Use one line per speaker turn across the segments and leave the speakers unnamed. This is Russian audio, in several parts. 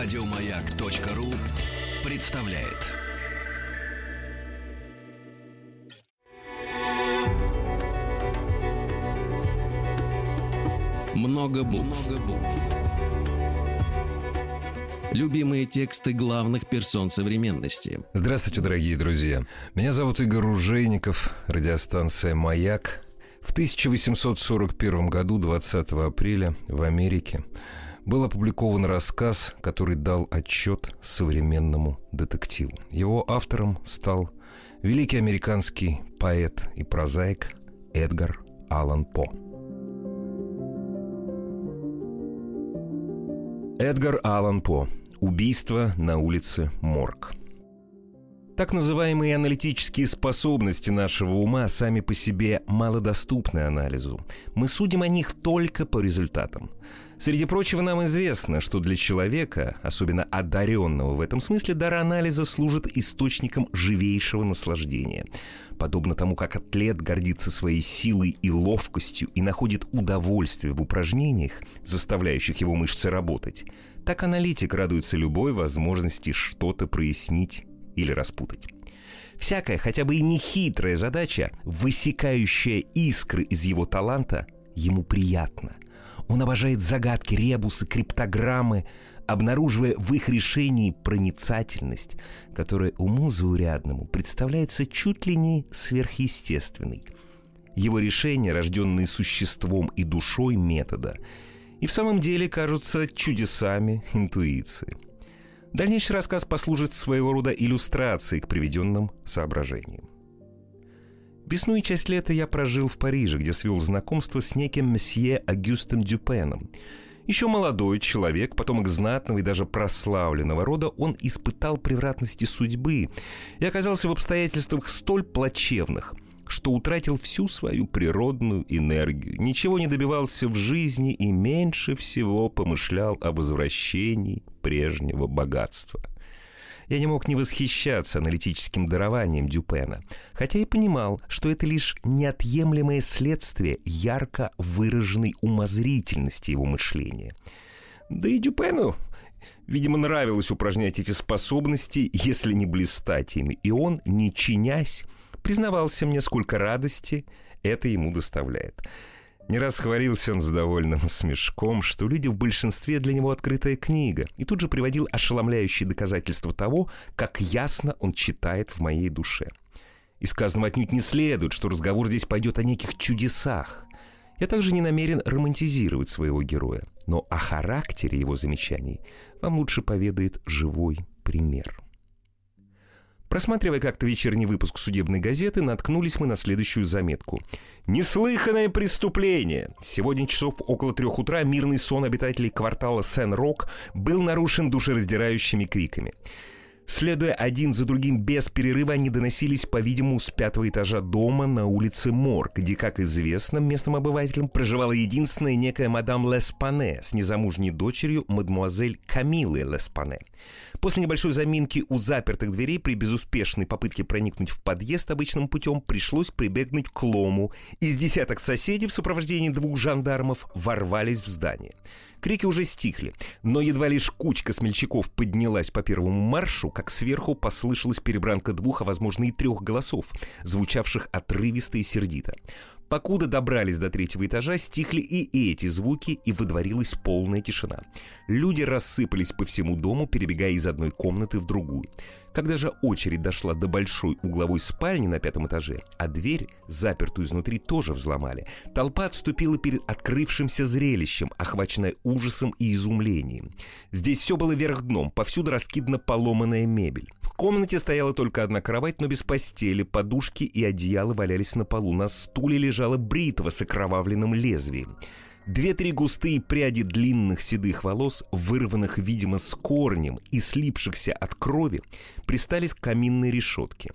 Радиомаяк.ру представляет. Много букв. Много букв. Любимые тексты главных персон современности.
Здравствуйте, дорогие друзья. Меня зовут Игорь Ружейников, радиостанция «Маяк». В 1841 году, 20 апреля, в Америке был опубликован рассказ, который дал отчет современному детективу. Его автором стал великий американский поэт и прозаик Эдгар Аллан По. Эдгар Аллан По. Убийство на улице Морг. Так называемые аналитические способности нашего ума сами по себе малодоступны анализу. Мы судим о них только по результатам. Среди прочего, нам известно, что для человека, особенно одаренного в этом смысле, дар анализа служит источником живейшего наслаждения. Подобно тому, как атлет гордится своей силой и ловкостью и находит удовольствие в упражнениях, заставляющих его мышцы работать, так аналитик радуется любой возможности что-то прояснить или распутать. Всякая, хотя бы и нехитрая задача, высекающая искры из его таланта, ему приятна. Он обожает загадки, ребусы, криптограммы, обнаруживая в их решении проницательность, которая уму заурядному представляется чуть ли не сверхъестественной. Его решения, рожденные существом и душой метода, и в самом деле кажутся чудесами интуиции – Дальнейший рассказ послужит своего рода иллюстрацией к приведенным соображениям. Весну и часть лета я прожил в Париже, где свел знакомство с неким месье Агюстом Дюпеном. Еще молодой человек, потомок знатного и даже прославленного рода, он испытал превратности судьбы и оказался в обстоятельствах столь плачевных – что утратил всю свою природную энергию, ничего не добивался в жизни и меньше всего помышлял о возвращении прежнего богатства. Я не мог не восхищаться аналитическим дарованием Дюпена, хотя и понимал, что это лишь неотъемлемое следствие ярко выраженной умозрительности его мышления. Да и Дюпену Видимо, нравилось упражнять эти способности, если не блистать ими, и он, не чинясь, признавался мне, сколько радости это ему доставляет. Не раз хвалился он с довольным смешком, что люди в большинстве для него открытая книга, и тут же приводил ошеломляющие доказательства того, как ясно он читает в моей душе. И сказанного отнюдь не следует, что разговор здесь пойдет о неких чудесах. Я также не намерен романтизировать своего героя, но о характере его замечаний вам лучше поведает живой пример. Просматривая как-то вечерний выпуск судебной газеты, наткнулись мы на следующую заметку. «Неслыханное преступление! Сегодня часов около трех утра мирный сон обитателей квартала Сен-Рок был нарушен душераздирающими криками. Следуя один за другим без перерыва, они доносились, по-видимому, с пятого этажа дома на улице Морг, где, как известно, местным обывателям проживала единственная некая мадам Леспане с незамужней дочерью мадмуазель Камилы Леспане. После небольшой заминки у запертых дверей при безуспешной попытке проникнуть в подъезд обычным путем пришлось прибегнуть к лому. Из десяток соседей в сопровождении двух жандармов ворвались в здание. Крики уже стихли, но едва лишь кучка смельчаков поднялась по первому маршу, как сверху послышалась перебранка двух, а возможно и трех голосов, звучавших отрывисто и сердито. Покуда добрались до третьего этажа, стихли и эти звуки, и выдворилась полная тишина. Люди рассыпались по всему дому, перебегая из одной комнаты в другую. Когда же очередь дошла до большой угловой спальни на пятом этаже, а дверь, запертую изнутри, тоже взломали, толпа отступила перед открывшимся зрелищем, охваченная ужасом и изумлением. Здесь все было вверх дном, повсюду раскидана поломанная мебель комнате стояла только одна кровать, но без постели, подушки и одеяла валялись на полу. На стуле лежала бритва с окровавленным лезвием. Две-три густые пряди длинных седых волос, вырванных, видимо, с корнем и слипшихся от крови, пристались к каминной решетке.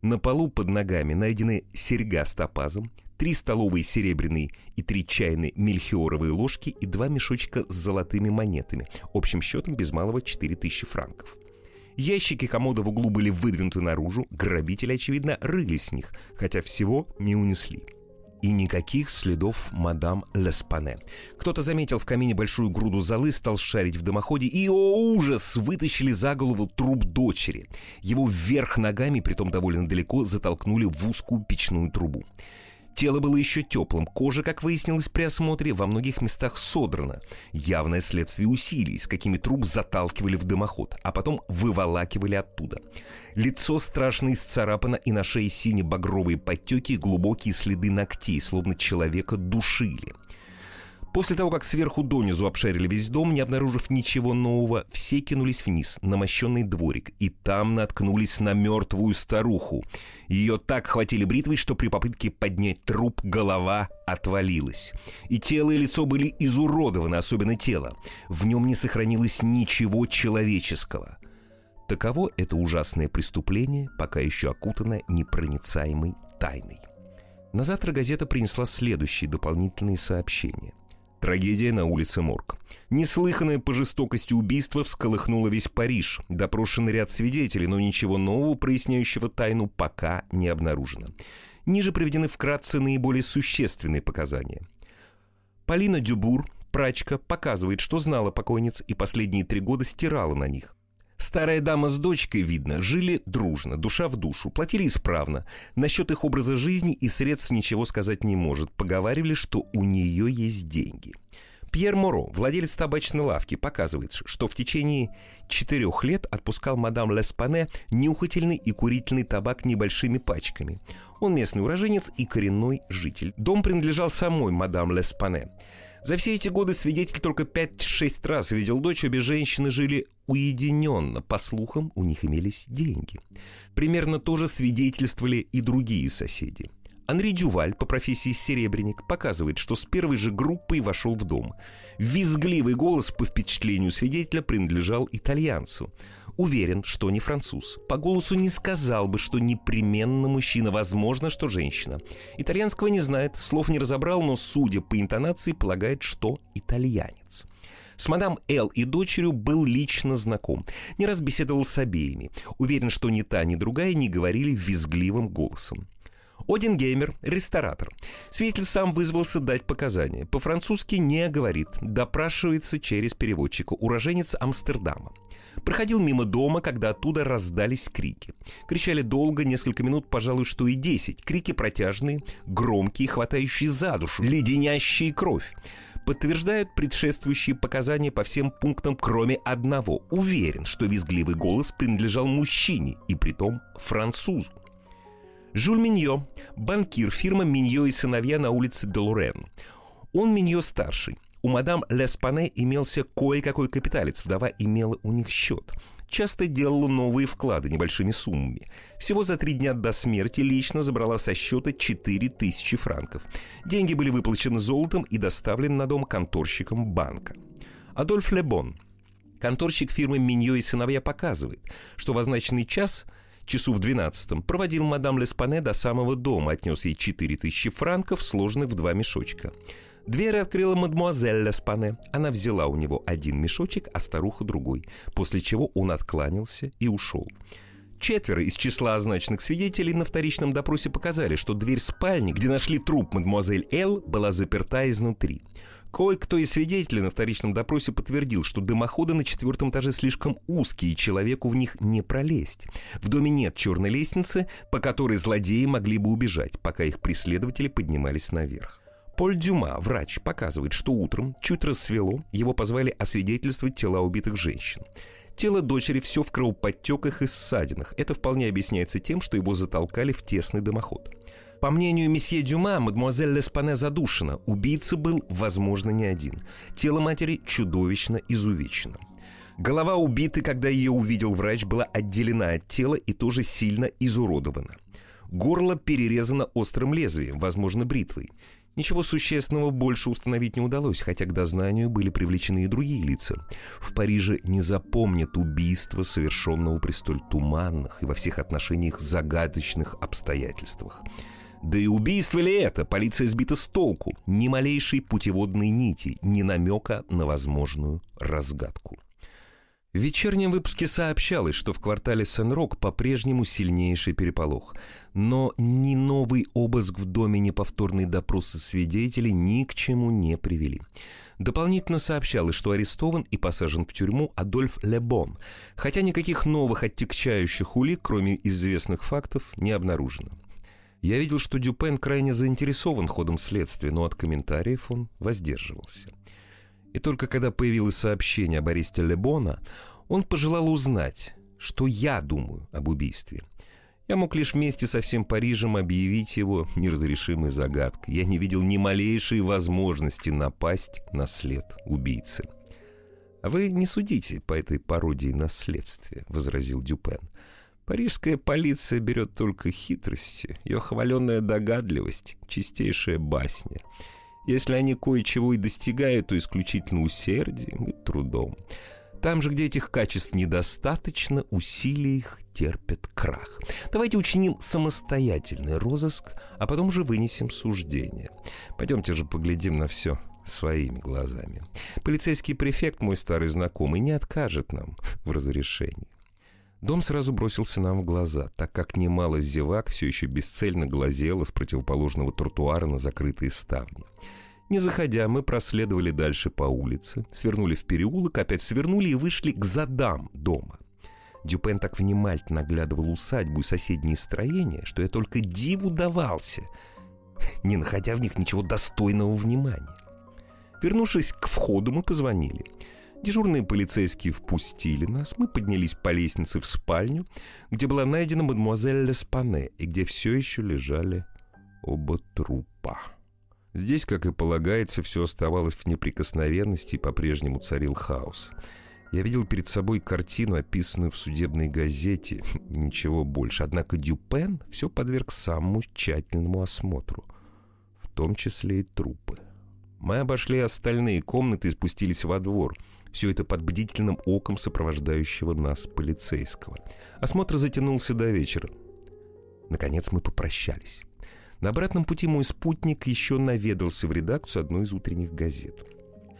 На полу под ногами найдены серьга с топазом, три столовые серебряные и три чайные мельхиоровые ложки и два мешочка с золотыми монетами, общим счетом без малого 4000 франков. Ящики комода в углу были выдвинуты наружу, грабители, очевидно, рылись в них, хотя всего не унесли. И никаких следов мадам Леспане. Кто-то заметил в камине большую груду золы, стал шарить в дымоходе, и, о ужас, вытащили за голову труп дочери. Его вверх ногами, притом довольно далеко, затолкнули в узкую печную трубу. Тело было еще теплым, кожа, как выяснилось при осмотре, во многих местах содрана. Явное следствие усилий, с какими труп заталкивали в дымоход, а потом выволакивали оттуда. Лицо страшно исцарапано, и на шее сине-багровые подтеки и глубокие следы ногтей, словно человека душили. После того, как сверху донизу обшарили весь дом, не обнаружив ничего нового, все кинулись вниз, на мощенный дворик, и там наткнулись на мертвую старуху. Ее так хватили бритвой, что при попытке поднять труп голова отвалилась. И тело и лицо были изуродованы, особенно тело. В нем не сохранилось ничего человеческого. Таково это ужасное преступление, пока еще окутано непроницаемой тайной. На завтра газета принесла следующие дополнительные сообщения – Трагедия на улице Морг. Неслыханное по жестокости убийство всколыхнуло весь Париж. Допрошен ряд свидетелей, но ничего нового, проясняющего тайну, пока не обнаружено. Ниже приведены вкратце наиболее существенные показания. Полина Дюбур, прачка, показывает, что знала покойниц и последние три года стирала на них. Старая дама с дочкой, видно, жили дружно, душа в душу, платили исправно. Насчет их образа жизни и средств ничего сказать не может. Поговаривали, что у нее есть деньги. Пьер Моро, владелец табачной лавки, показывает, что в течение четырех лет отпускал мадам Леспане нюхательный и курительный табак небольшими пачками. Он местный уроженец и коренной житель. Дом принадлежал самой мадам Леспане. За все эти годы свидетель только 5-6 раз видел дочь, обе женщины жили уединенно. По слухам, у них имелись деньги. Примерно то же свидетельствовали и другие соседи. Анри Дюваль, по профессии серебряник, показывает, что с первой же группой вошел в дом. Визгливый голос, по впечатлению свидетеля, принадлежал итальянцу. Уверен, что не француз. По голосу не сказал бы, что непременно мужчина, возможно, что женщина. Итальянского не знает, слов не разобрал, но, судя по интонации, полагает, что итальянец. С мадам Эл и дочерью был лично знаком. Не раз беседовал с обеими. Уверен, что ни та, ни другая не говорили визгливым голосом. Один Геймер, ресторатор. Свидетель сам вызвался дать показания. По-французски не говорит, допрашивается через переводчика, уроженец Амстердама. Проходил мимо дома, когда оттуда раздались крики. Кричали долго, несколько минут, пожалуй, что и десять. Крики протяжные, громкие, хватающие за душу, леденящие кровь подтверждают предшествующие показания по всем пунктам, кроме одного. Уверен, что визгливый голос принадлежал мужчине, и притом французу. Жюль Миньо, банкир, фирма Миньо и сыновья на улице Делурен. Он Миньо старший. У мадам Леспане имелся кое-какой капиталец, вдова имела у них счет. Часто делала новые вклады небольшими суммами. Всего за три дня до смерти лично забрала со счета 4000 франков. Деньги были выплачены золотом и доставлены на дом конторщиком банка. Адольф Лебон, конторщик фирмы Миньо и сыновья, показывает, что в означенный час часу в двенадцатом проводил мадам Леспане до самого дома, отнес ей 4000 франков, сложенных в два мешочка. Дверь открыла мадмуазель Леспане. Она взяла у него один мешочек, а старуха другой, после чего он откланялся и ушел. Четверо из числа означенных свидетелей на вторичном допросе показали, что дверь спальни, где нашли труп мадемуазель Эл, была заперта изнутри. Кое-кто из свидетелей на вторичном допросе подтвердил, что дымоходы на четвертом этаже слишком узкие, и человеку в них не пролезть. В доме нет черной лестницы, по которой злодеи могли бы убежать, пока их преследователи поднимались наверх. Поль Дюма, врач, показывает, что утром, чуть рассвело, его позвали освидетельствовать тела убитых женщин. Тело дочери все в кровоподтеках и ссадинах. Это вполне объясняется тем, что его затолкали в тесный дымоход. По мнению месье Дюма, мадемуазель Леспане задушена. Убийца был, возможно, не один. Тело матери чудовищно изувечено. Голова убиты, когда ее увидел врач, была отделена от тела и тоже сильно изуродована. Горло перерезано острым лезвием, возможно, бритвой. Ничего существенного больше установить не удалось, хотя к дознанию были привлечены и другие лица. В Париже не запомнят убийства, совершенного при столь туманных и во всех отношениях загадочных обстоятельствах. Да и убийство ли это? Полиция сбита с толку. Ни малейшей путеводной нити, ни намека на возможную разгадку. В вечернем выпуске сообщалось, что в квартале Сен-Рок по-прежнему сильнейший переполох. Но ни новый обыск в доме, ни повторные допросы свидетелей ни к чему не привели. Дополнительно сообщалось, что арестован и посажен в тюрьму Адольф Лебон, хотя никаких новых оттекчающих улик, кроме известных фактов, не обнаружено. Я видел, что Дюпен крайне заинтересован ходом следствия, но от комментариев он воздерживался. И только когда появилось сообщение об аресте Лебона, он пожелал узнать, что я думаю об убийстве. Я мог лишь вместе со всем Парижем объявить его неразрешимой загадкой. Я не видел ни малейшей возможности напасть на след убийцы. «А вы не судите по этой пародии наследствия», — возразил Дюпен. «Парижская полиция берет только хитрости, ее хваленная догадливость, чистейшая басня». Если они кое-чего и достигают, то исключительно усердием и трудом. Там же, где этих качеств недостаточно, усилия их терпят крах. Давайте учиним самостоятельный розыск, а потом уже вынесем суждение. Пойдемте же поглядим на все своими глазами. Полицейский префект, мой старый знакомый, не откажет нам в разрешении. Дом сразу бросился нам в глаза, так как немало зевак все еще бесцельно глазело с противоположного тротуара на закрытые ставни. Не заходя, мы проследовали дальше по улице, свернули в переулок, опять свернули и вышли к задам дома. Дюпен так внимательно оглядывал усадьбу и соседние строения, что я только диву давался, не находя в них ничего достойного внимания. Вернувшись к входу, мы позвонили — Дежурные полицейские впустили нас, мы поднялись по лестнице в спальню, где была найдена мадемуазель Леспане и где все еще лежали оба трупа. Здесь, как и полагается, все оставалось в неприкосновенности и по-прежнему царил хаос. Я видел перед собой картину, описанную в судебной газете, ничего больше. Однако Дюпен все подверг самому тщательному осмотру, в том числе и трупы. Мы обошли остальные комнаты и спустились во двор — все это под бдительным оком сопровождающего нас полицейского. Осмотр затянулся до вечера. Наконец мы попрощались. На обратном пути мой спутник еще наведался в редакцию одной из утренних газет.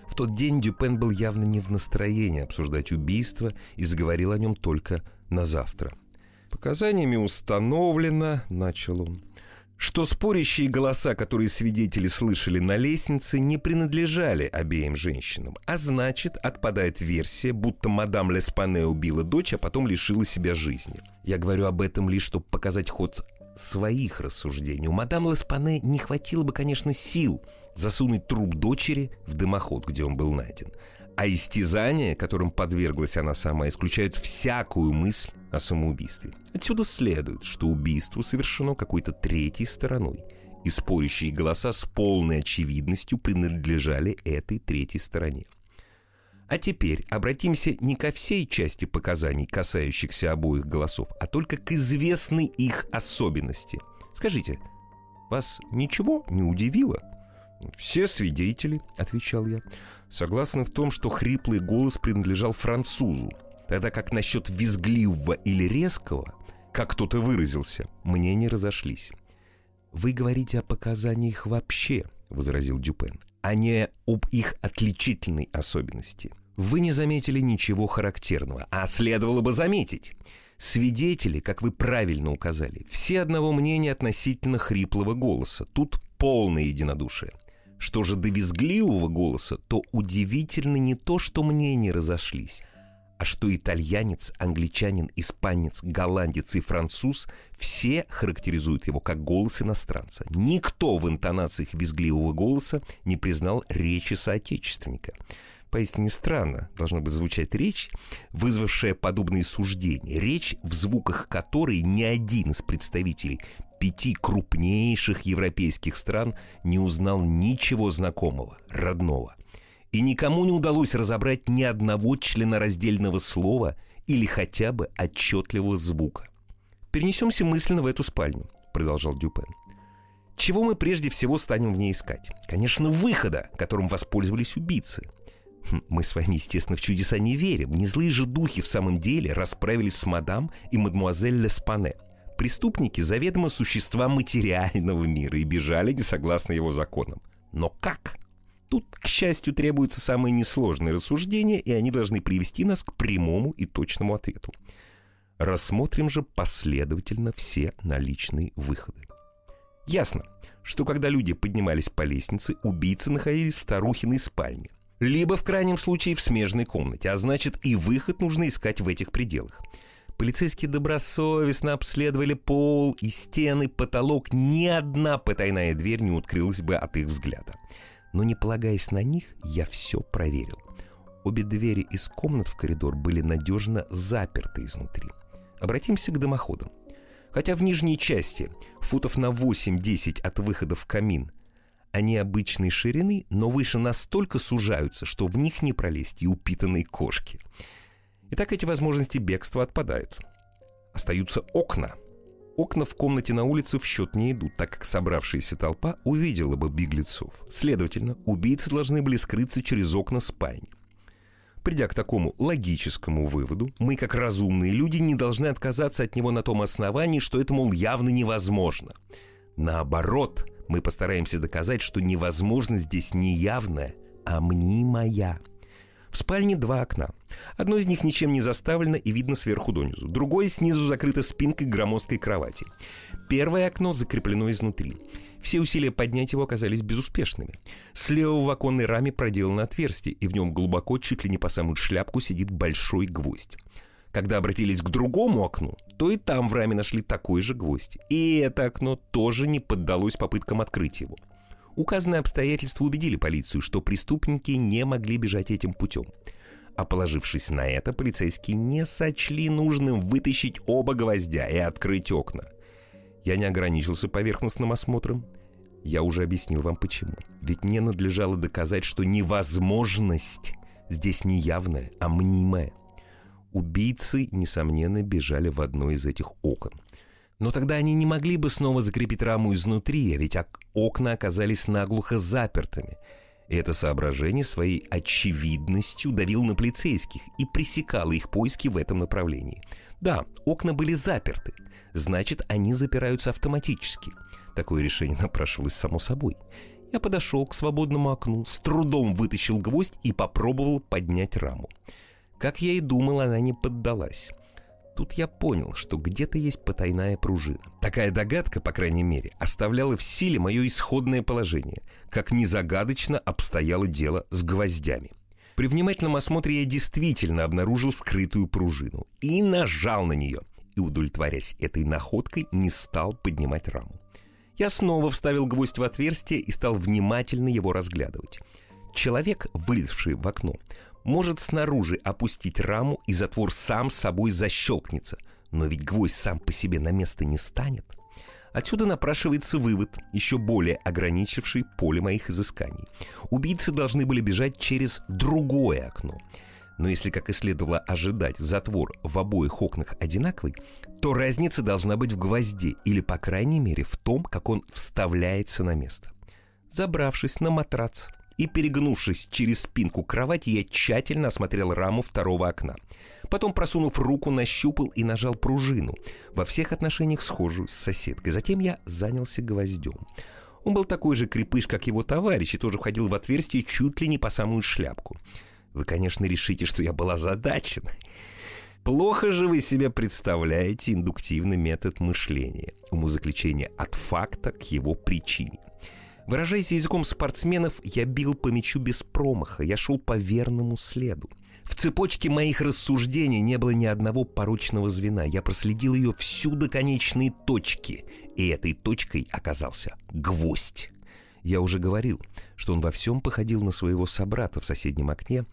В тот день Дюпен был явно не в настроении обсуждать убийство и заговорил о нем только на завтра. «Показаниями установлено», — начал он, что спорящие голоса, которые свидетели слышали на лестнице, не принадлежали обеим женщинам, а значит, отпадает версия, будто мадам Леспане убила дочь, а потом лишила себя жизни. Я говорю об этом лишь, чтобы показать ход своих рассуждений. У мадам Леспане не хватило бы, конечно, сил засунуть труп дочери в дымоход, где он был найден. А истязания, которым подверглась она сама, исключают всякую мысль о самоубийстве. Отсюда следует, что убийство совершено какой-то третьей стороной, и спорящие голоса с полной очевидностью принадлежали этой третьей стороне. А теперь обратимся не ко всей части показаний, касающихся обоих голосов, а только к известной их особенности. Скажите, вас ничего не удивило? «Все свидетели», — отвечал я, — «согласны в том, что хриплый голос принадлежал французу, Тогда как насчет визгливого или резкого, как кто-то выразился, мне не разошлись. «Вы говорите о показаниях вообще», — возразил Дюпен, «а не об их отличительной особенности. Вы не заметили ничего характерного, а следовало бы заметить. Свидетели, как вы правильно указали, все одного мнения относительно хриплого голоса. Тут полное единодушие. Что же до визгливого голоса, то удивительно не то, что мнения разошлись, а что итальянец, англичанин, испанец, голландец и француз все характеризуют его как голос иностранца. Никто в интонациях визгливого голоса не признал речи соотечественника. Поистине странно должна быть звучать речь, вызвавшая подобные суждения. Речь, в звуках которой ни один из представителей пяти крупнейших европейских стран не узнал ничего знакомого, родного – и никому не удалось разобрать ни одного членораздельного слова или хотя бы отчетливого звука. «Перенесемся мысленно в эту спальню», — продолжал Дюпен. «Чего мы прежде всего станем в ней искать? Конечно, выхода, которым воспользовались убийцы. Хм, мы с вами, естественно, в чудеса не верим. Не злые же духи в самом деле расправились с мадам и мадмуазель Леспане. Преступники заведомо существа материального мира и бежали не согласно его законам. Но как? Тут, к счастью, требуются самые несложные рассуждения, и они должны привести нас к прямому и точному ответу. Рассмотрим же последовательно все наличные выходы. Ясно, что когда люди поднимались по лестнице, убийцы находились в старухиной спальне. Либо, в крайнем случае, в смежной комнате, а значит, и выход нужно искать в этих пределах. Полицейские добросовестно обследовали пол и стены, потолок. Ни одна потайная дверь не открылась бы от их взгляда. Но не полагаясь на них, я все проверил. Обе двери из комнат в коридор были надежно заперты изнутри. Обратимся к дымоходам. Хотя в нижней части, футов на 8-10 от выхода в камин, они обычной ширины, но выше настолько сужаются, что в них не пролезть и упитанные кошки. Итак, эти возможности бегства отпадают. Остаются окна. Окна в комнате на улице в счет не идут, так как собравшаяся толпа увидела бы беглецов. Следовательно, убийцы должны были скрыться через окна спальни. Придя к такому логическому выводу, мы, как разумные люди, не должны отказаться от него на том основании, что это, мол, явно невозможно. Наоборот, мы постараемся доказать, что невозможность здесь не явная, а мнимая. В спальне два окна. Одно из них ничем не заставлено и видно сверху донизу. Другое снизу закрыто спинкой громоздкой кровати. Первое окно закреплено изнутри. Все усилия поднять его оказались безуспешными. Слева в оконной раме проделано отверстие, и в нем глубоко, чуть ли не по самую шляпку, сидит большой гвоздь. Когда обратились к другому окну, то и там в раме нашли такой же гвоздь. И это окно тоже не поддалось попыткам открыть его. Указанные обстоятельства убедили полицию, что преступники не могли бежать этим путем. А положившись на это, полицейские не сочли нужным вытащить оба гвоздя и открыть окна. Я не ограничился поверхностным осмотром. Я уже объяснил вам почему. Ведь мне надлежало доказать, что невозможность здесь не явная, а мнимая. Убийцы, несомненно, бежали в одно из этих окон. Но тогда они не могли бы снова закрепить раму изнутри, ведь окна оказались наглухо запертыми. И это соображение своей очевидностью давил на полицейских и пресекало их поиски в этом направлении. Да, окна были заперты, значит, они запираются автоматически. Такое решение напрашивалось само собой. Я подошел к свободному окну, с трудом вытащил гвоздь и попробовал поднять раму. Как я и думал, она не поддалась. Тут я понял, что где-то есть потайная пружина. Такая догадка, по крайней мере, оставляла в силе мое исходное положение, как незагадочно обстояло дело с гвоздями. При внимательном осмотре я действительно обнаружил скрытую пружину и нажал на нее – и, удовлетворясь этой находкой, не стал поднимать раму. Я снова вставил гвоздь в отверстие и стал внимательно его разглядывать. Человек, вылезший в окно, может снаружи опустить раму, и затвор сам собой защелкнется. Но ведь гвоздь сам по себе на место не станет. Отсюда напрашивается вывод, еще более ограничивший поле моих изысканий. Убийцы должны были бежать через другое окно – но если, как и следовало ожидать, затвор в обоих окнах одинаковый, то разница должна быть в гвозде или, по крайней мере, в том, как он вставляется на место. Забравшись на матрац и перегнувшись через спинку кровати, я тщательно осмотрел раму второго окна. Потом, просунув руку, нащупал и нажал пружину, во всех отношениях схожую с соседкой. Затем я занялся гвоздем. Он был такой же крепыш, как его товарищ, и тоже входил в отверстие чуть ли не по самую шляпку. Вы, конечно, решите, что я был озадачен. Плохо же вы себе представляете индуктивный метод мышления, умозаключение от факта к его причине. Выражаясь языком спортсменов, я бил по мячу без промаха, я шел по верному следу. В цепочке моих рассуждений не было ни одного порочного звена. Я проследил ее всю до конечной точки, и этой точкой оказался гвоздь. Я уже говорил, что он во всем походил на своего собрата в соседнем окне,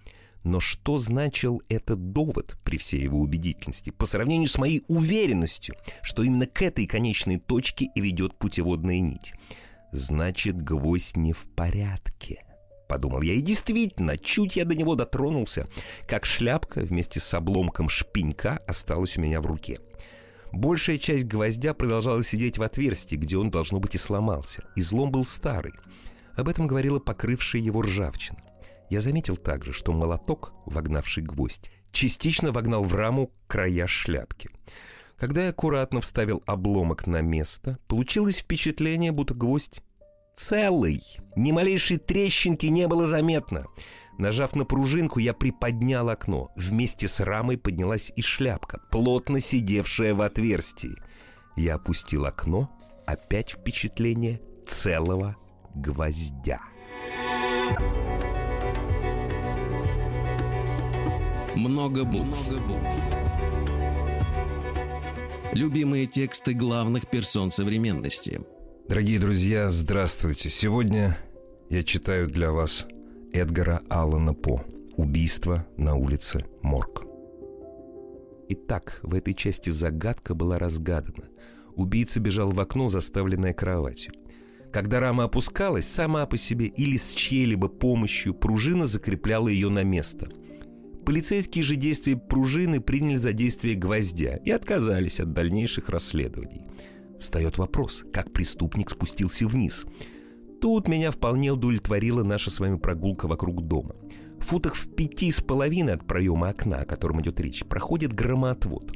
но что значил этот довод при всей его убедительности по сравнению с моей уверенностью, что именно к этой конечной точке и ведет путеводная нить? Значит, гвоздь не в порядке. Подумал я, и действительно, чуть я до него дотронулся, как шляпка вместе с обломком шпинька осталась у меня в руке. Большая часть гвоздя продолжала сидеть в отверстии, где он, должно быть, и сломался. Излом был старый. Об этом говорила покрывшая его ржавчина. Я заметил также, что молоток, вогнавший гвоздь, частично вогнал в раму края шляпки. Когда я аккуратно вставил обломок на место, получилось впечатление, будто гвоздь Целый. Ни малейшей трещинки не было заметно. Нажав на пружинку, я приподнял окно. Вместе с рамой поднялась и шляпка, плотно сидевшая в отверстии. Я опустил окно. Опять впечатление целого гвоздя.
Много букв. Много букв. Любимые тексты главных персон современности.
Дорогие друзья, здравствуйте. Сегодня я читаю для вас Эдгара Аллана По «Убийство на улице Морг». Итак, в этой части загадка была разгадана. Убийца бежал в окно, заставленное кроватью. Когда рама опускалась, сама по себе или с чьей-либо помощью, пружина закрепляла ее на место. Полицейские же действия пружины приняли за действие гвоздя и отказались от дальнейших расследований. Встает вопрос, как преступник спустился вниз – Тут меня вполне удовлетворила наша с вами прогулка вокруг дома. В футах в пяти с половиной от проема окна, о котором идет речь, проходит громоотвод.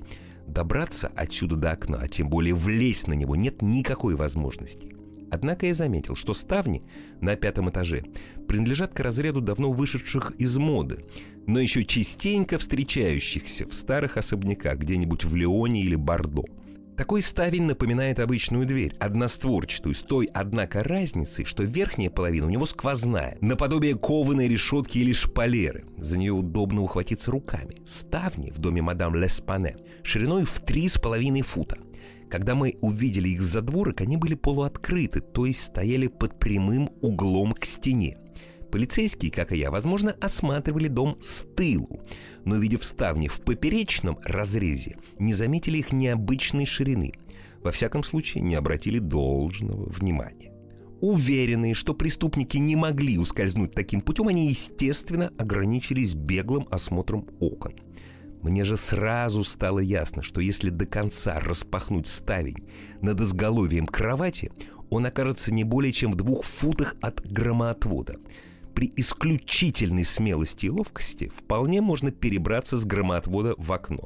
Добраться отсюда до окна, а тем более влезть на него, нет никакой возможности. Однако я заметил, что ставни на пятом этаже принадлежат к разряду давно вышедших из моды, но еще частенько встречающихся в старых особняках где-нибудь в Леоне или Бордо – такой ставень напоминает обычную дверь, одностворчатую, с той, однако, разницей, что верхняя половина у него сквозная, наподобие кованой решетки или шпалеры. За нее удобно ухватиться руками. Ставни в доме мадам Леспане шириной в три с половиной фута. Когда мы увидели их за дворок, они были полуоткрыты, то есть стояли под прямым углом к стене. Полицейские, как и я, возможно, осматривали дом с тылу, но, видев ставни в поперечном разрезе, не заметили их необычной ширины. Во всяком случае, не обратили должного внимания. Уверенные, что преступники не могли ускользнуть таким путем, они, естественно, ограничились беглым осмотром окон. Мне же сразу стало ясно, что если до конца распахнуть ставень над изголовьем кровати, он окажется не более чем в двух футах от громоотвода – при исключительной смелости и ловкости вполне можно перебраться с громоотвода в окно.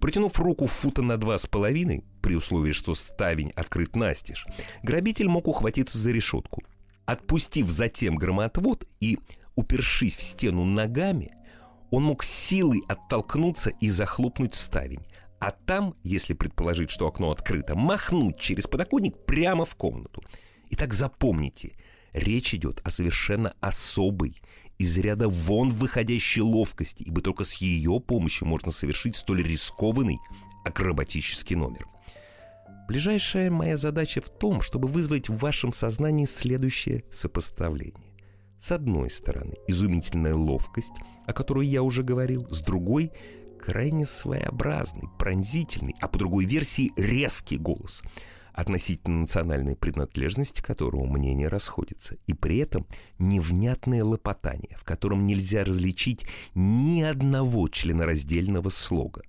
Протянув руку фута на два с половиной, при условии, что ставень открыт настежь, грабитель мог ухватиться за решетку. Отпустив затем громоотвод и упершись в стену ногами, он мог силой оттолкнуться и захлопнуть ставень, а там, если предположить, что окно открыто, махнуть через подоконник прямо в комнату. Итак, запомните – Речь идет о совершенно особой, из ряда вон выходящей ловкости, ибо только с ее помощью можно совершить столь рискованный акробатический номер. Ближайшая моя задача в том, чтобы вызвать в вашем сознании следующее сопоставление. С одной стороны, изумительная ловкость, о которой я уже говорил, с другой — крайне своеобразный, пронзительный, а по другой версии — резкий голос — относительно национальной принадлежности которого мнения расходятся, и при этом невнятное лопотание, в котором нельзя различить ни одного членораздельного слога.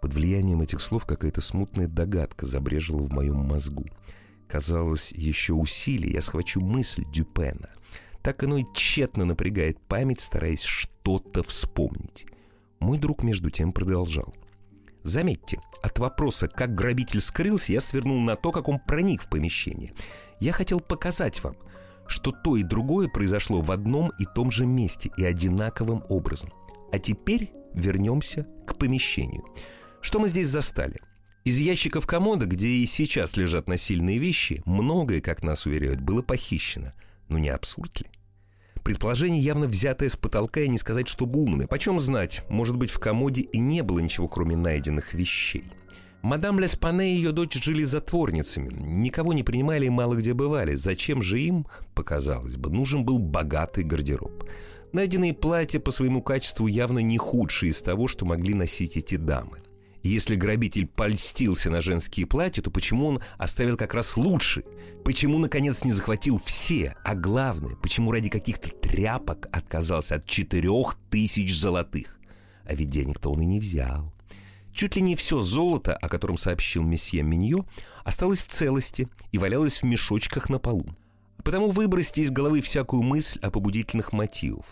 Под влиянием этих слов какая-то смутная догадка забрежила в моем мозгу. Казалось, еще усилий я схвачу мысль Дюпена. Так оно и тщетно напрягает память, стараясь что-то вспомнить. Мой друг между тем продолжал — Заметьте, от вопроса, как грабитель скрылся, я свернул на то, как он проник в помещение. Я хотел показать вам, что то и другое произошло в одном и том же месте и одинаковым образом. А теперь вернемся к помещению. Что мы здесь застали? Из ящиков комода, где и сейчас лежат насильные вещи, многое, как нас уверяют, было похищено. Но не абсурд ли? Предположение явно взятое с потолка и не сказать, чтобы умное. Почем знать, может быть, в комоде и не было ничего, кроме найденных вещей. Мадам Леспане и ее дочь жили затворницами, никого не принимали и мало где бывали. Зачем же им, показалось бы, нужен был богатый гардероб? Найденные платья по своему качеству явно не худшие из того, что могли носить эти дамы. Если грабитель польстился на женские платья, то почему он оставил как раз лучше? Почему, наконец, не захватил все? А главное, почему ради каких-то тряпок отказался от четырех тысяч золотых? А ведь денег-то он и не взял. Чуть ли не все золото, о котором сообщил месье Миньо, осталось в целости и валялось в мешочках на полу. Потому выбросьте из головы всякую мысль о побудительных мотивах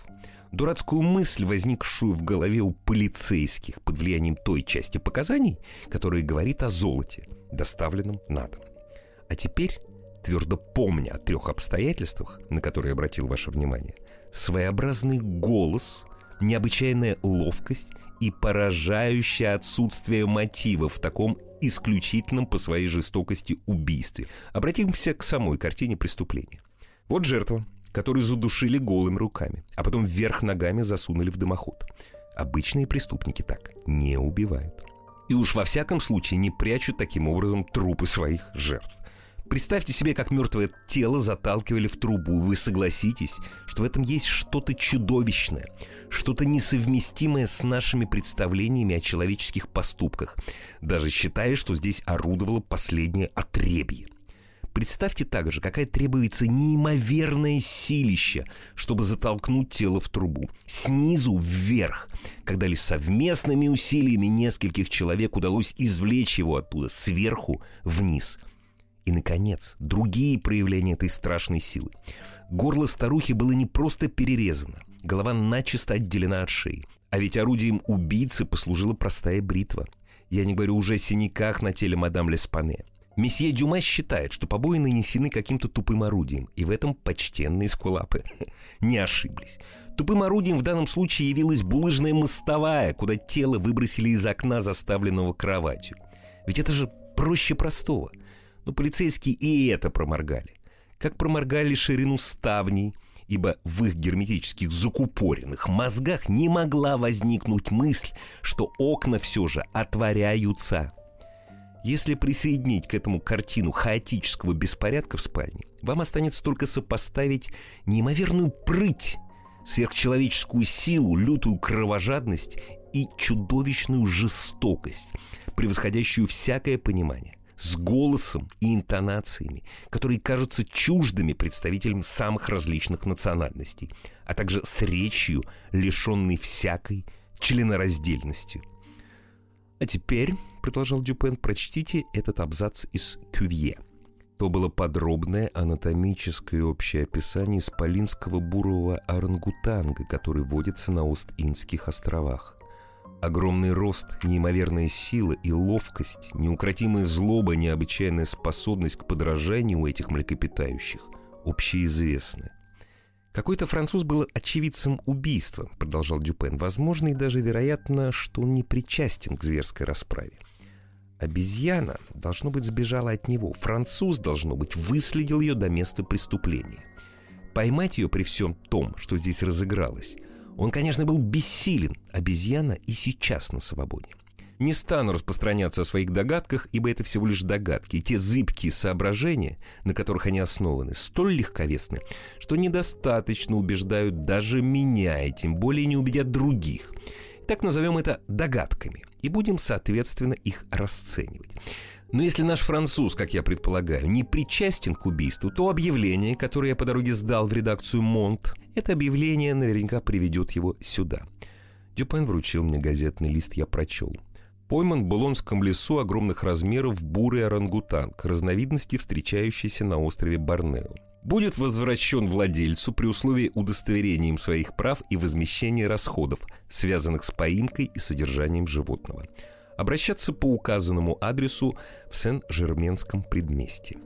дурацкую мысль, возникшую в голове у полицейских под влиянием той части показаний, которая говорит о золоте, доставленном на дом. А теперь твердо помня о трех обстоятельствах, на которые обратил ваше внимание, своеобразный голос, необычайная ловкость и поражающее отсутствие мотива в таком исключительном по своей жестокости убийстве. Обратимся к самой картине преступления. Вот жертва, которую задушили голыми руками, а потом вверх ногами засунули в дымоход. Обычные преступники так не убивают. И уж во всяком случае не прячут таким образом трупы своих жертв. Представьте себе, как мертвое тело заталкивали в трубу, вы согласитесь, что в этом есть что-то чудовищное, что-то несовместимое с нашими представлениями о человеческих поступках, даже считая, что здесь орудовало последнее отребье. Представьте также, какая требуется неимоверное силище, чтобы затолкнуть тело в трубу. Снизу вверх, когда лишь совместными усилиями нескольких человек удалось извлечь его оттуда, сверху вниз – и, наконец, другие проявления этой страшной силы. Горло старухи было не просто перерезано, голова начисто отделена от шеи. А ведь орудием убийцы послужила простая бритва. Я не говорю уже о синяках на теле мадам Леспане. Месье Дюма считает, что побои нанесены каким-то тупым орудием, и в этом почтенные скулапы не ошиблись. Тупым орудием в данном случае явилась булыжная мостовая, куда тело выбросили из окна, заставленного кроватью. Ведь это же проще простого – но полицейские и это проморгали. Как проморгали ширину ставней, ибо в их герметических закупоренных мозгах не могла возникнуть мысль, что окна все же отворяются. Если присоединить к этому картину хаотического беспорядка в спальне, вам останется только сопоставить неимоверную прыть, сверхчеловеческую силу, лютую кровожадность и чудовищную жестокость, превосходящую всякое понимание с голосом и интонациями, которые кажутся чуждыми представителям самых различных национальностей, а также с речью, лишенной всякой членораздельности. А теперь, продолжал Дюпен, прочтите этот абзац из Кювье. То было подробное анатомическое общее описание исполинского бурового орангутанга, который водится на Ост-Индских островах. Огромный рост, неимоверная сила и ловкость, неукротимая злоба, необычайная способность к подражанию у этих млекопитающих общеизвестны. Какой-то француз был очевидцем убийства, продолжал Дюпен. Возможно и даже вероятно, что он не причастен к зверской расправе. Обезьяна, должно быть, сбежала от него. Француз, должно быть, выследил ее до места преступления. Поймать ее при всем том, что здесь разыгралось – он, конечно, был бессилен, обезьяна и сейчас на свободе. Не стану распространяться о своих догадках, ибо это всего лишь догадки. И те зыбкие соображения, на которых они основаны, столь легковесны, что недостаточно убеждают даже меня, и тем более не убедят других. Так назовем это догадками, и будем, соответственно, их расценивать. Но если наш француз, как я предполагаю, не причастен к убийству, то объявление, которое я по дороге сдал в редакцию «Монт», это объявление наверняка приведет его сюда. Дюпен вручил мне газетный лист, я прочел. Пойман в Булонском лесу огромных размеров бурый орангутанг, разновидности, встречающейся на острове Борнео. Будет возвращен владельцу при условии удостоверения им своих прав и возмещения расходов, связанных с поимкой и содержанием животного обращаться по указанному адресу в Сен-Жерменском предместье.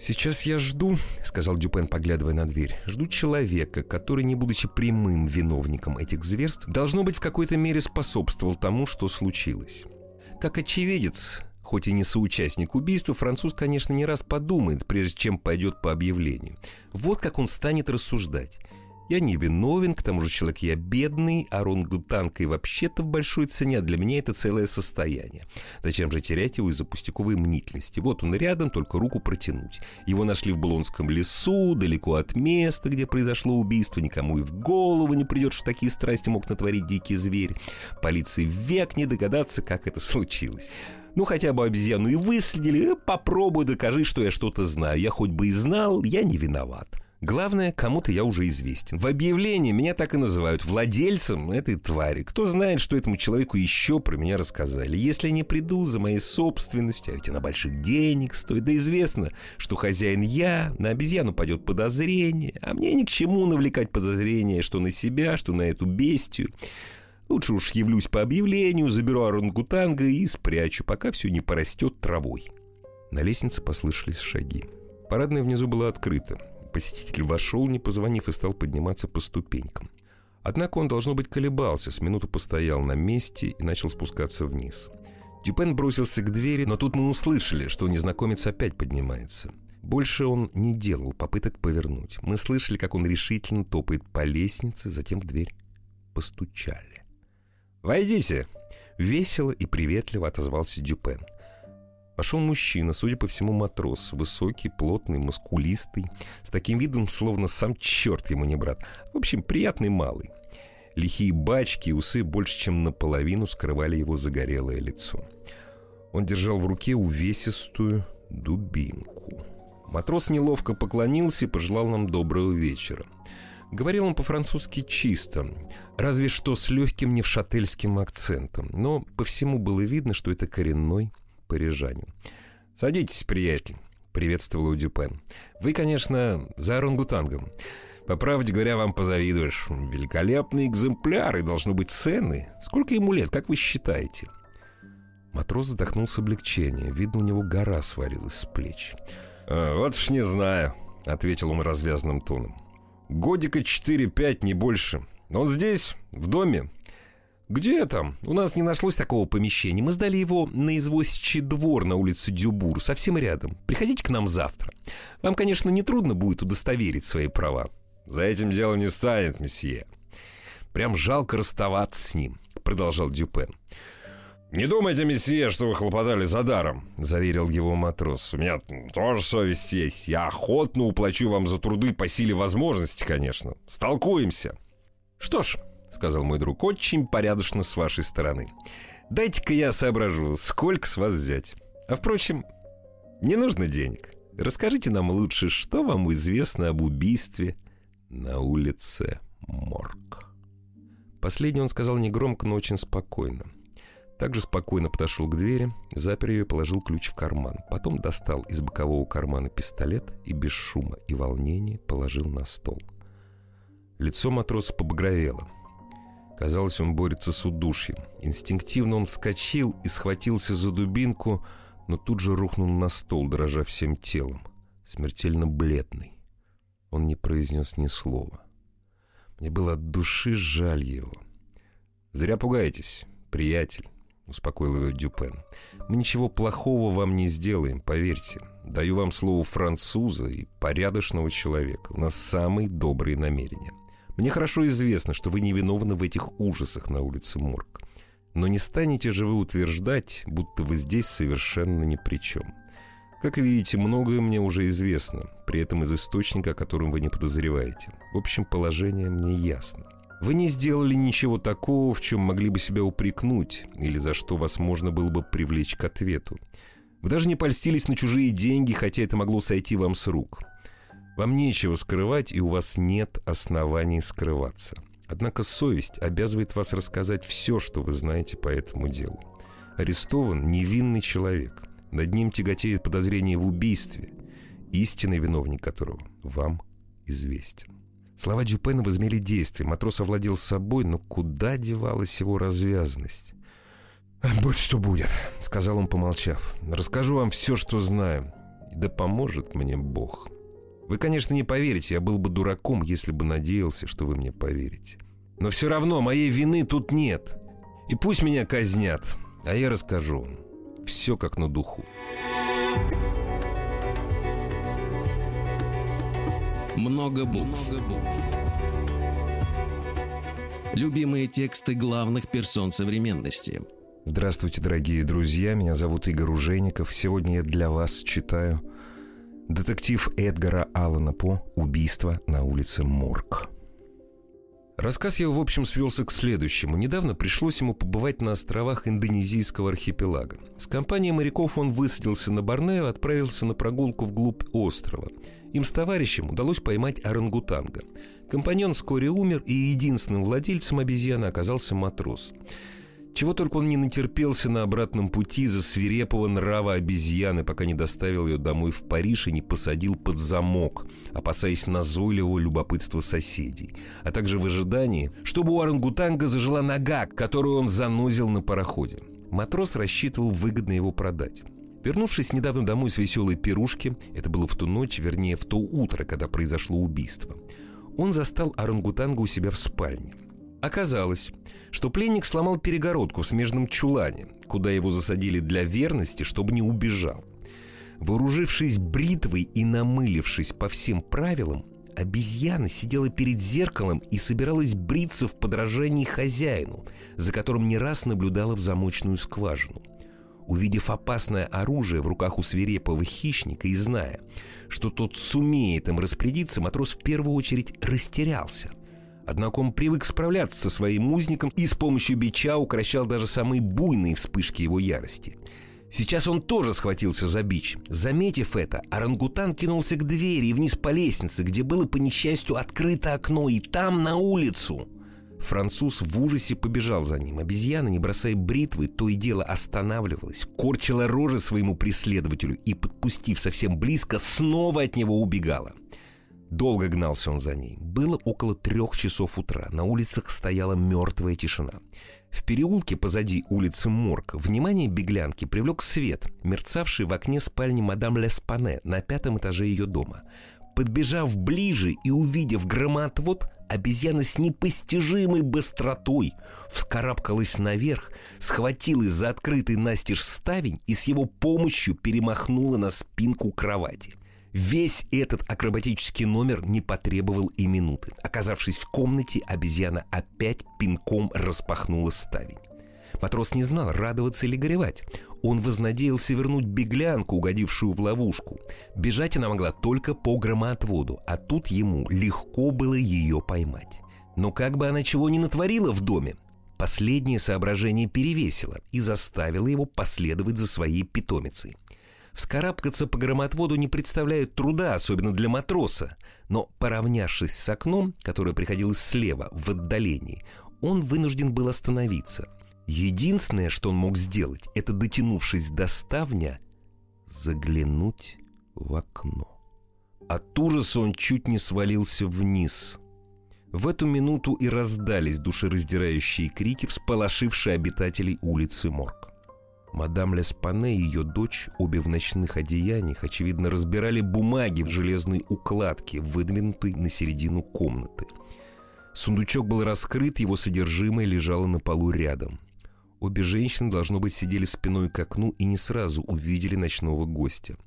«Сейчас я жду», — сказал Дюпен, поглядывая на дверь, «жду человека, который, не будучи прямым виновником этих зверств, должно быть в какой-то мере способствовал тому, что случилось. Как очевидец, хоть и не соучастник убийства, француз, конечно, не раз подумает, прежде чем пойдет по объявлению. Вот как он станет рассуждать. Я не виновен, к тому же человек я бедный, а орангутанка и вообще-то в большой цене, а для меня это целое состояние. Зачем же терять его из-за пустяковой мнительности? Вот он рядом, только руку протянуть. Его нашли в Булонском лесу, далеко от места, где произошло убийство, никому и в голову не придет, что такие страсти мог натворить дикий зверь. Полиции век не догадаться, как это случилось. Ну, хотя бы обезьяну и выследили, попробуй докажи, что я что-то знаю. Я хоть бы и знал, я не виноват. Главное, кому-то я уже известен. В объявлении меня так и называют владельцем этой твари. Кто знает, что этому человеку еще про меня рассказали. Если не приду за моей собственностью, а ведь она больших денег стоит, да известно, что хозяин я, на обезьяну пойдет подозрение, а мне ни к чему навлекать подозрение, что на себя, что на эту бестию. Лучше уж явлюсь по объявлению, заберу орангутанга и спрячу, пока все не порастет травой. На лестнице послышались шаги. Парадная внизу была открыта. Посетитель вошел, не позвонив, и стал подниматься по ступенькам. Однако он, должно быть, колебался, с минуту постоял на месте и начал спускаться вниз. Дюпен бросился к двери, но тут мы услышали, что незнакомец опять поднимается. Больше он не делал попыток повернуть. Мы слышали, как он решительно топает по лестнице, затем в дверь постучали. «Войдите!» — весело и приветливо отозвался Дюпен. Пошел мужчина, судя по всему, матрос, высокий, плотный, мускулистый, с таким видом, словно сам черт ему не брат. В общем, приятный малый. Лихие бачки и усы больше, чем наполовину скрывали его загорелое лицо. Он держал в руке увесистую дубинку. Матрос неловко поклонился и пожелал нам доброго вечера. Говорил он по-французски чисто, разве что с легким невшательским акцентом, но по всему было видно, что это коренной парижанин. «Садитесь, приятель», — приветствовал Дюпен. «Вы, конечно, за орангутангом. По правде говоря, вам позавидуешь. Великолепный экземпляр и должно быть ценный. Сколько ему лет, как вы считаете?» Матрос вздохнул с облегчением. Видно, у него гора свалилась с плеч. «А, «Вот ж не знаю», — ответил он развязанным тоном. «Годика четыре-пять, не больше. Он здесь, в доме, «Где там? У нас не нашлось такого помещения. Мы сдали его на извозчий двор на улице Дюбур, совсем рядом. Приходите к нам завтра. Вам, конечно, не трудно будет удостоверить свои права». «За этим дело не станет, месье». «Прям жалко расставаться с ним», — продолжал Дюпен. «Не думайте, месье, что вы хлопотали за даром», — заверил его матрос. «У меня тоже совесть есть. Я охотно уплачу вам за труды по силе возможности, конечно. Столкуемся». «Что ж», — сказал мой друг, — «очень порядочно с вашей стороны. Дайте-ка я соображу, сколько с вас взять. А впрочем, не нужно денег. Расскажите нам лучше, что вам известно об убийстве на улице Морг». Последний он сказал негромко, но очень спокойно. Также спокойно подошел к двери, запер ее и положил ключ в карман. Потом достал из бокового кармана пистолет и без шума и волнения положил на стол. Лицо матроса побагровело. Казалось, он борется с удушьем. Инстинктивно он вскочил и схватился за дубинку, но тут же рухнул на стол, дрожа всем телом. Смертельно бледный. Он не произнес ни слова. Мне было от души жаль его. «Зря пугаетесь, приятель», — успокоил его Дюпен. «Мы ничего плохого вам не сделаем, поверьте. Даю вам слово француза и порядочного человека. У нас самые добрые намерения». Мне хорошо известно, что вы не виновны в этих ужасах на улице Морг. Но не станете же вы утверждать, будто вы здесь совершенно ни при чем. Как видите, многое мне уже известно, при этом из источника, о котором вы не подозреваете. В общем, положение мне ясно. Вы не сделали ничего такого, в чем могли бы себя упрекнуть, или за что вас можно было бы привлечь к ответу. Вы даже не польстились на чужие деньги, хотя это могло сойти вам с рук. Вам нечего скрывать, и у вас нет оснований скрываться. Однако совесть обязывает вас рассказать все, что вы знаете по этому делу. Арестован невинный человек. Над ним тяготеет подозрение в убийстве, истинный виновник которого вам известен. Слова Дюпена возмели действие. Матрос овладел собой, но куда девалась его развязанность? «Будь что будет», — сказал он, помолчав. «Расскажу вам все, что знаю. Да поможет мне Бог». Вы, конечно, не поверите, я был бы дураком, если бы надеялся, что вы мне поверите. Но все равно моей вины тут нет. И пусть меня казнят, а я расскажу. Все как на духу.
Много букв. Много букв. Любимые тексты главных персон современности.
Здравствуйте, дорогие друзья. Меня зовут Игорь Ужеников. Сегодня я для вас читаю Детектив Эдгара Аллана По «Убийство на улице Морг». Рассказ его, в общем, свелся к следующему. Недавно пришлось ему побывать на островах индонезийского архипелага. С компанией моряков он высадился на Борнео и отправился на прогулку вглубь острова. Им с товарищем удалось поймать орангутанга. Компаньон вскоре умер, и единственным владельцем обезьяны оказался матрос – чего только он не натерпелся на обратном пути за свирепого нрава обезьяны, пока не доставил ее домой в Париж и не посадил под замок, опасаясь назойливого любопытства соседей, а также в ожидании, чтобы у орангутанга зажила нога, которую он занозил на пароходе. Матрос рассчитывал выгодно его продать. Вернувшись недавно домой с веселой пирушки, это было в ту ночь, вернее, в то утро, когда произошло убийство, он застал орангутанга у себя в спальне. Оказалось, что пленник сломал перегородку в смежном чулане, куда его засадили для верности, чтобы не убежал. Вооружившись бритвой и намылившись по всем правилам, обезьяна сидела перед зеркалом и собиралась бриться в подражании хозяину, за которым не раз наблюдала в замочную скважину. Увидев опасное оружие в руках у свирепого хищника и зная, что тот сумеет им распорядиться, матрос в первую очередь растерялся. Однако он привык справляться со своим узником и с помощью бича укращал даже самые буйные вспышки его ярости – Сейчас он тоже схватился за бич. Заметив это, орангутан кинулся к двери и вниз по лестнице, где было, по несчастью, открыто окно, и там на улицу. Француз в ужасе побежал за ним. Обезьяна, не бросая бритвы, то и дело останавливалась, корчила рожи своему преследователю и, подпустив совсем близко, снова от него убегала. Долго гнался он за ней. Было около трех часов утра. На улицах стояла мертвая тишина. В переулке позади улицы Морг внимание беглянки привлек свет, мерцавший в окне спальни мадам Леспане на пятом этаже ее дома. Подбежав ближе и увидев громоотвод, обезьяна с непостижимой быстротой вскарабкалась наверх, схватилась за открытый настежь ставень и с его помощью перемахнула на спинку кровати – Весь этот акробатический номер не потребовал и минуты. Оказавшись в комнате, обезьяна опять пинком распахнула ставень. Матрос не знал, радоваться или горевать. Он вознадеялся вернуть беглянку, угодившую в ловушку. Бежать она могла только по громоотводу, а тут ему легко было ее поймать. Но как бы она чего не натворила в доме, последнее соображение перевесило и заставило его последовать за своей питомицей. Вскарабкаться по громотводу не представляет труда, особенно для матроса. Но, поравнявшись с окном, которое приходилось слева, в отдалении, он вынужден был остановиться. Единственное, что он мог сделать, это, дотянувшись до ставня, заглянуть в окно. От ужаса он чуть не свалился вниз. В эту минуту и раздались душераздирающие крики, всполошившие обитателей улицы Морг. Мадам Леспане и ее дочь, обе в ночных одеяниях, очевидно, разбирали бумаги в железной укладке, выдвинутой на середину комнаты. Сундучок был раскрыт, его содержимое лежало на полу рядом. Обе женщины, должно быть, сидели спиной к окну и не сразу увидели ночного гостя.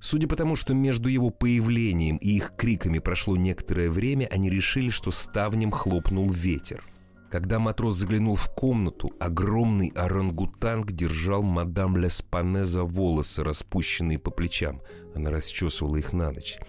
Судя по тому, что между его появлением и их криками прошло некоторое время, они решили, что ставнем хлопнул ветер – когда матрос заглянул в комнату, огромный орангутанг держал мадам Леспане за волосы, распущенные по плечам. Она расчесывала их на ночь.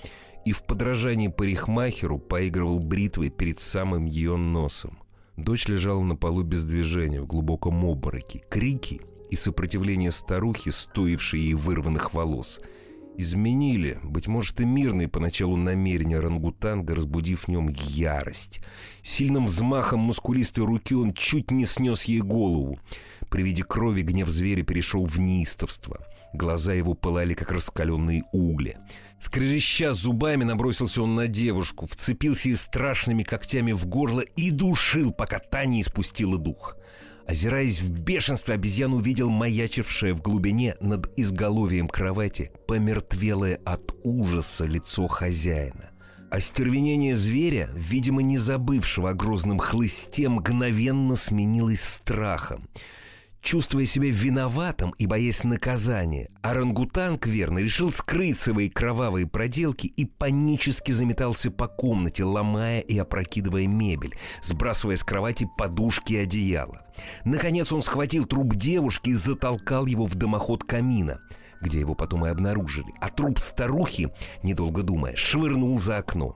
И в подражании парикмахеру поигрывал бритвой перед самым ее носом. Дочь лежала на полу без движения, в глубоком обмороке. Крики и сопротивление старухи, стоившей ей вырванных волос — изменили, быть может, и мирные поначалу намерения рангутанга, разбудив в нем ярость. Сильным взмахом мускулистой руки он чуть не снес ей голову. При виде крови гнев зверя перешел в неистовство. Глаза его пылали, как раскаленные угли. Скрежеща зубами, набросился он на девушку, вцепился ей страшными когтями в горло и душил, пока та не испустила дух. Озираясь в бешенстве, обезьян увидел маячившее в глубине над изголовьем кровати помертвелое от ужаса лицо хозяина. Остервенение зверя, видимо, не забывшего о грозном хлысте, мгновенно сменилось страхом — Чувствуя себя виноватым и боясь наказания, орангутанг верно решил скрыть свои кровавые проделки и панически заметался по комнате, ломая и опрокидывая мебель, сбрасывая с кровати подушки и одеяло. Наконец он схватил труп девушки и затолкал его в дымоход камина, где его потом и обнаружили, а труп старухи, недолго думая, швырнул за окно.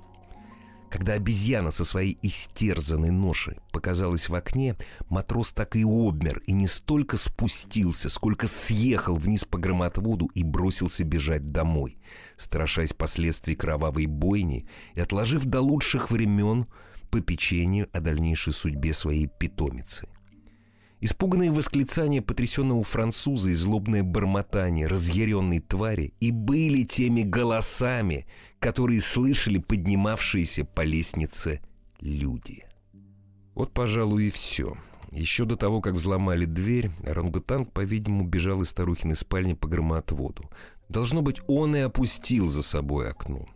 Когда обезьяна со своей истерзанной ношей показалась в окне, матрос так и обмер и не столько спустился, сколько съехал вниз по громотводу и бросился бежать домой, страшась последствий кровавой бойни и отложив до лучших времен попечению о дальнейшей судьбе своей питомицы. Испуганные восклицания потрясенного француза и злобное бормотание разъяренной твари и были теми голосами, которые слышали поднимавшиеся по лестнице люди. Вот, пожалуй, и все. Еще до того, как взломали дверь, орангутанг, по-видимому, бежал из старухиной спальни по громоотводу. Должно быть, он и опустил за собой окно.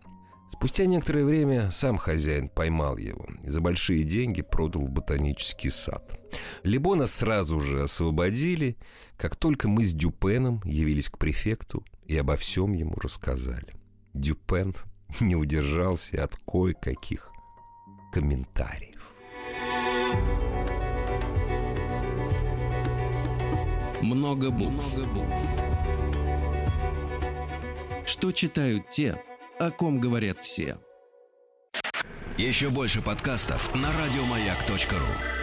Спустя некоторое время сам хозяин поймал его и за большие деньги продал в ботанический сад. Либона сразу же освободили, как только мы с Дюпеном явились к префекту и обо всем ему рассказали. Дюпен не удержался от кое-каких комментариев.
Много букв. Много букв. Что читают те, о ком говорят все. Еще больше подкастов на радиомаяк.ру